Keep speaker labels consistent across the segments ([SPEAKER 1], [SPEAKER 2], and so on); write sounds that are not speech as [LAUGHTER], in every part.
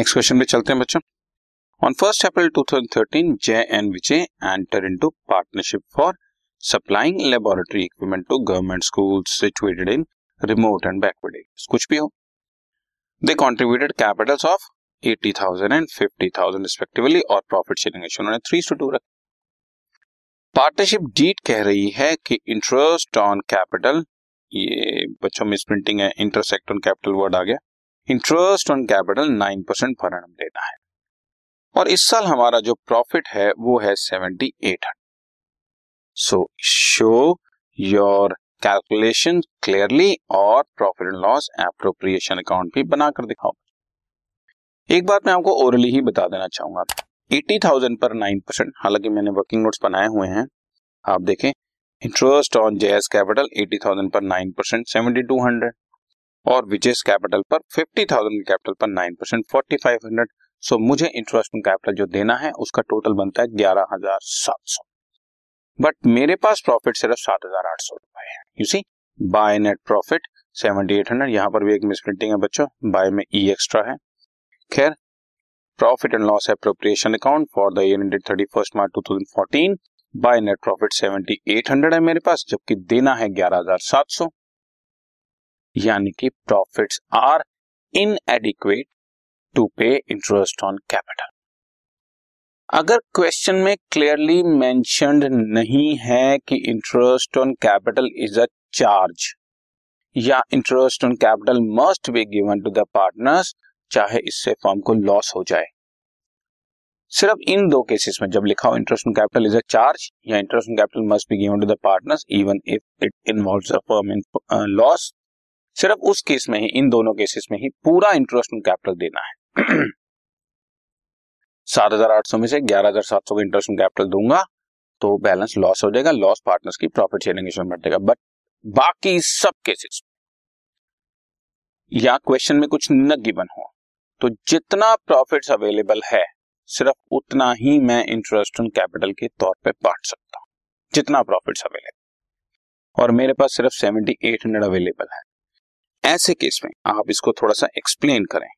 [SPEAKER 1] Next question पे चलते हैं बच्चों। On first April 2013 Jai and Vijay enter into partnership for supplying laboratory equipment to government schools situated in remote and backward areas कुछ भी हो। They contributed capitals of 80,000 and 50,000 respectively और profit sharing ratio उन्होंने 3 to 2 रखा। Partnership डीट कह रही है कि इंटरेस्ट ऑन कैपिटल ये बच्चों में प्रिंटिंग है इंटरसेक्ट ऑन कैपिटल वर्ड आ गया। Interest on capital nine percent per annum देना है। और इस साल हमारा जो प्रॉफिट है, वो है seventy eight hundred. So show your calculation clearly और profit and loss appropriation account भी बनाकर दिखाओ। एक बात मैं आपको ओरली ही बता देना चाहूँगा। एटी थाउज़ेंड पर नाइन परसेंट, हालाँकि मैंने वर्किंग नोट्स बनाए हुए हैं। आप देखें interest on Jai's capital eighty thousand पर nine percent, seventy two hundred. और विजेस कैपिटल पर फिफ्टी थाउज़ेंड कैपिटल पर nine percent, forty five hundred. So मुझे इंटरेस्ट ऑन कैपिटल जो देना है, उसका टोटल बनता है ग्यारह हज़ार सात सौ। बट मेरे पास प्रॉफिट सिर्फ़ सात हज़ार आठ सौ रुपए है। You see by net profit seventy eight hundred यहाँ पर भी एक मिसप्रिंटिंग है बच्चों। बाय में ई e एक्स्ट्रा है। खैर profit and loss appropriation account for the year ended thirty first March two thousand fourteen by net profit seventy eight hundred है मेरे पास, जबकि देना है ग्यारह हज़ार सात सौ। यानी कि profits are inadequate to pay interest on capital अगर क्वेश्चन में क्लियरली मेंशनड नहीं है कि interest on capital is a charge या interest on capital must be given to the partners चाहे इससे फॉर्म को लॉस हो जाए। सिर्फ़ इन दो केसेस में जब लिखा हो interest on capital is a charge या interest on capital must be given to the partners even if it involves a firm in loss सिर्फ़ उस केस में ही, इन दोनों केसेस में ही पूरा इंटरेस्ट ऑन कैपिटल देना है। [CLEARS THROAT] सात हज़ार आठ सौ में से ग्यारह हज़ार सात सौ का इंटरेस्ट ऑन कैपिटल दूँगा तो बैलेंस लॉस हो जाएगा लॉस पार्टनर्स की प्रॉफिट शेयरिंग में बढ़ेगा बट बाकी सब केसेस या क्वेश्चन में कुछ न गिवन हो तो जितना प्रॉफिट्स अवेलेबल है, सिर्फ़ उतना ही मैं इंटरेस्ट ऑन कैपिटल के तौर पे बांट सकता हूँ, जितना प्रॉफिट्स अवेलेबल और मेरे पास सिर्फ़ सेवेंटी एट हंड्रेड अवेलेबल है। ऐसे केस में आप इसको थोड़ा सा एक्सप्लेन करें।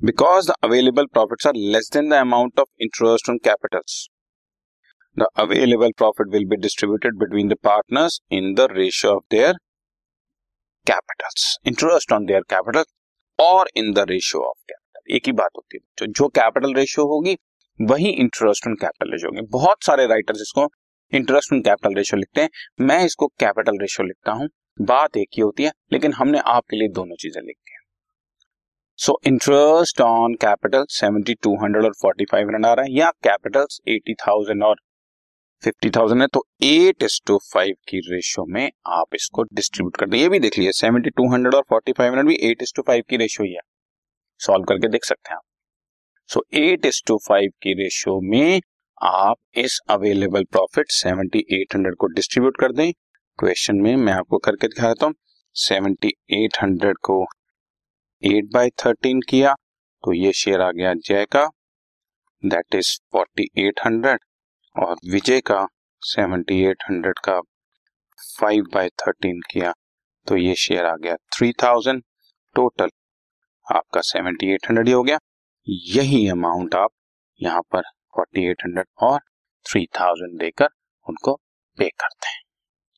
[SPEAKER 1] Because the available profits are less than the amount of interest on capitals the available profit will be distributed between the partners in the ratio of their capitals interest on their capital और in the ratio of capital एक ही बात होती है जो capital ratio होगी, वही interest on capital ratio होगी। बहुत सारे राइटर्स इसको इंटरेस्ट ऑन कैपिटल रेशियो लिखते हैं। मैं इसको कैपिटल रेशियो लिखता हूँ। बात एक ही होती है, लेकिन हमने आपके लिए दोनों चीज़ें लिखी है। So interest on capital seventy two hundred और फोर्टी फाइव हंड्रेड आ रहा है, या कैपिटल एटी थाउज़ेंड और फिफ्टी थाउज़ेंड है तो एट इज़ टू फाइव की रेशियो में आप इसको डिस्ट्रीब्यूट कर दें। ये भी देख लीजिए सेवेंटी टू हंड्रेड और फोर्टी फाइव हंड्रेड भी एट इज़ टू फाइव की रेशियो ही है। सॉल्व करके देख सकते हैं आप। So eight is to five की रेशियो में आप इस available profit seventy eight hundred को डिस्ट्रीब्यूट कर दें। क्वेश्चन में मैं आपको करके दिखा देता हूँ। सेवेंटी एट हंड्रेड को एट बाई थर्टीन किया तो ये शेयर आ गया जय का that is forty eight hundred और विजय का सेवेंटी एट हंड्रेड का फाइव बाई थर्टीन किया तो ये शेयर आ गया थ्री थाउज़ेंड टोटल आपका सेवेंटी एट हंड्रेड ही हो गया। यही अमाउंट आप यहाँ पर फोर्टी एट हंड्रेड और थ्री थाउज़ेंड देकर उनको पे करते हैं।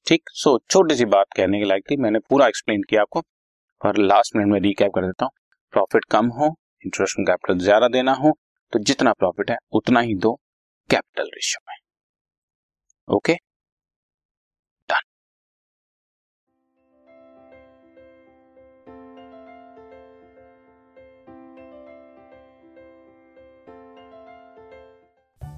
[SPEAKER 1] ठीक? सो छोटी सी बात कहने के लायक थी, मैंने पूरा एक्सप्लेन किया आपको। और लास्ट मिनट में रिकैप कर देता हूँ। प्रॉफिट कम हो इंटरेस्ट कैपिटल ज़्यादा देना हो तो जितना प्रॉफिट है, उतना ही दो कैपिटल रेशियो में। Okay done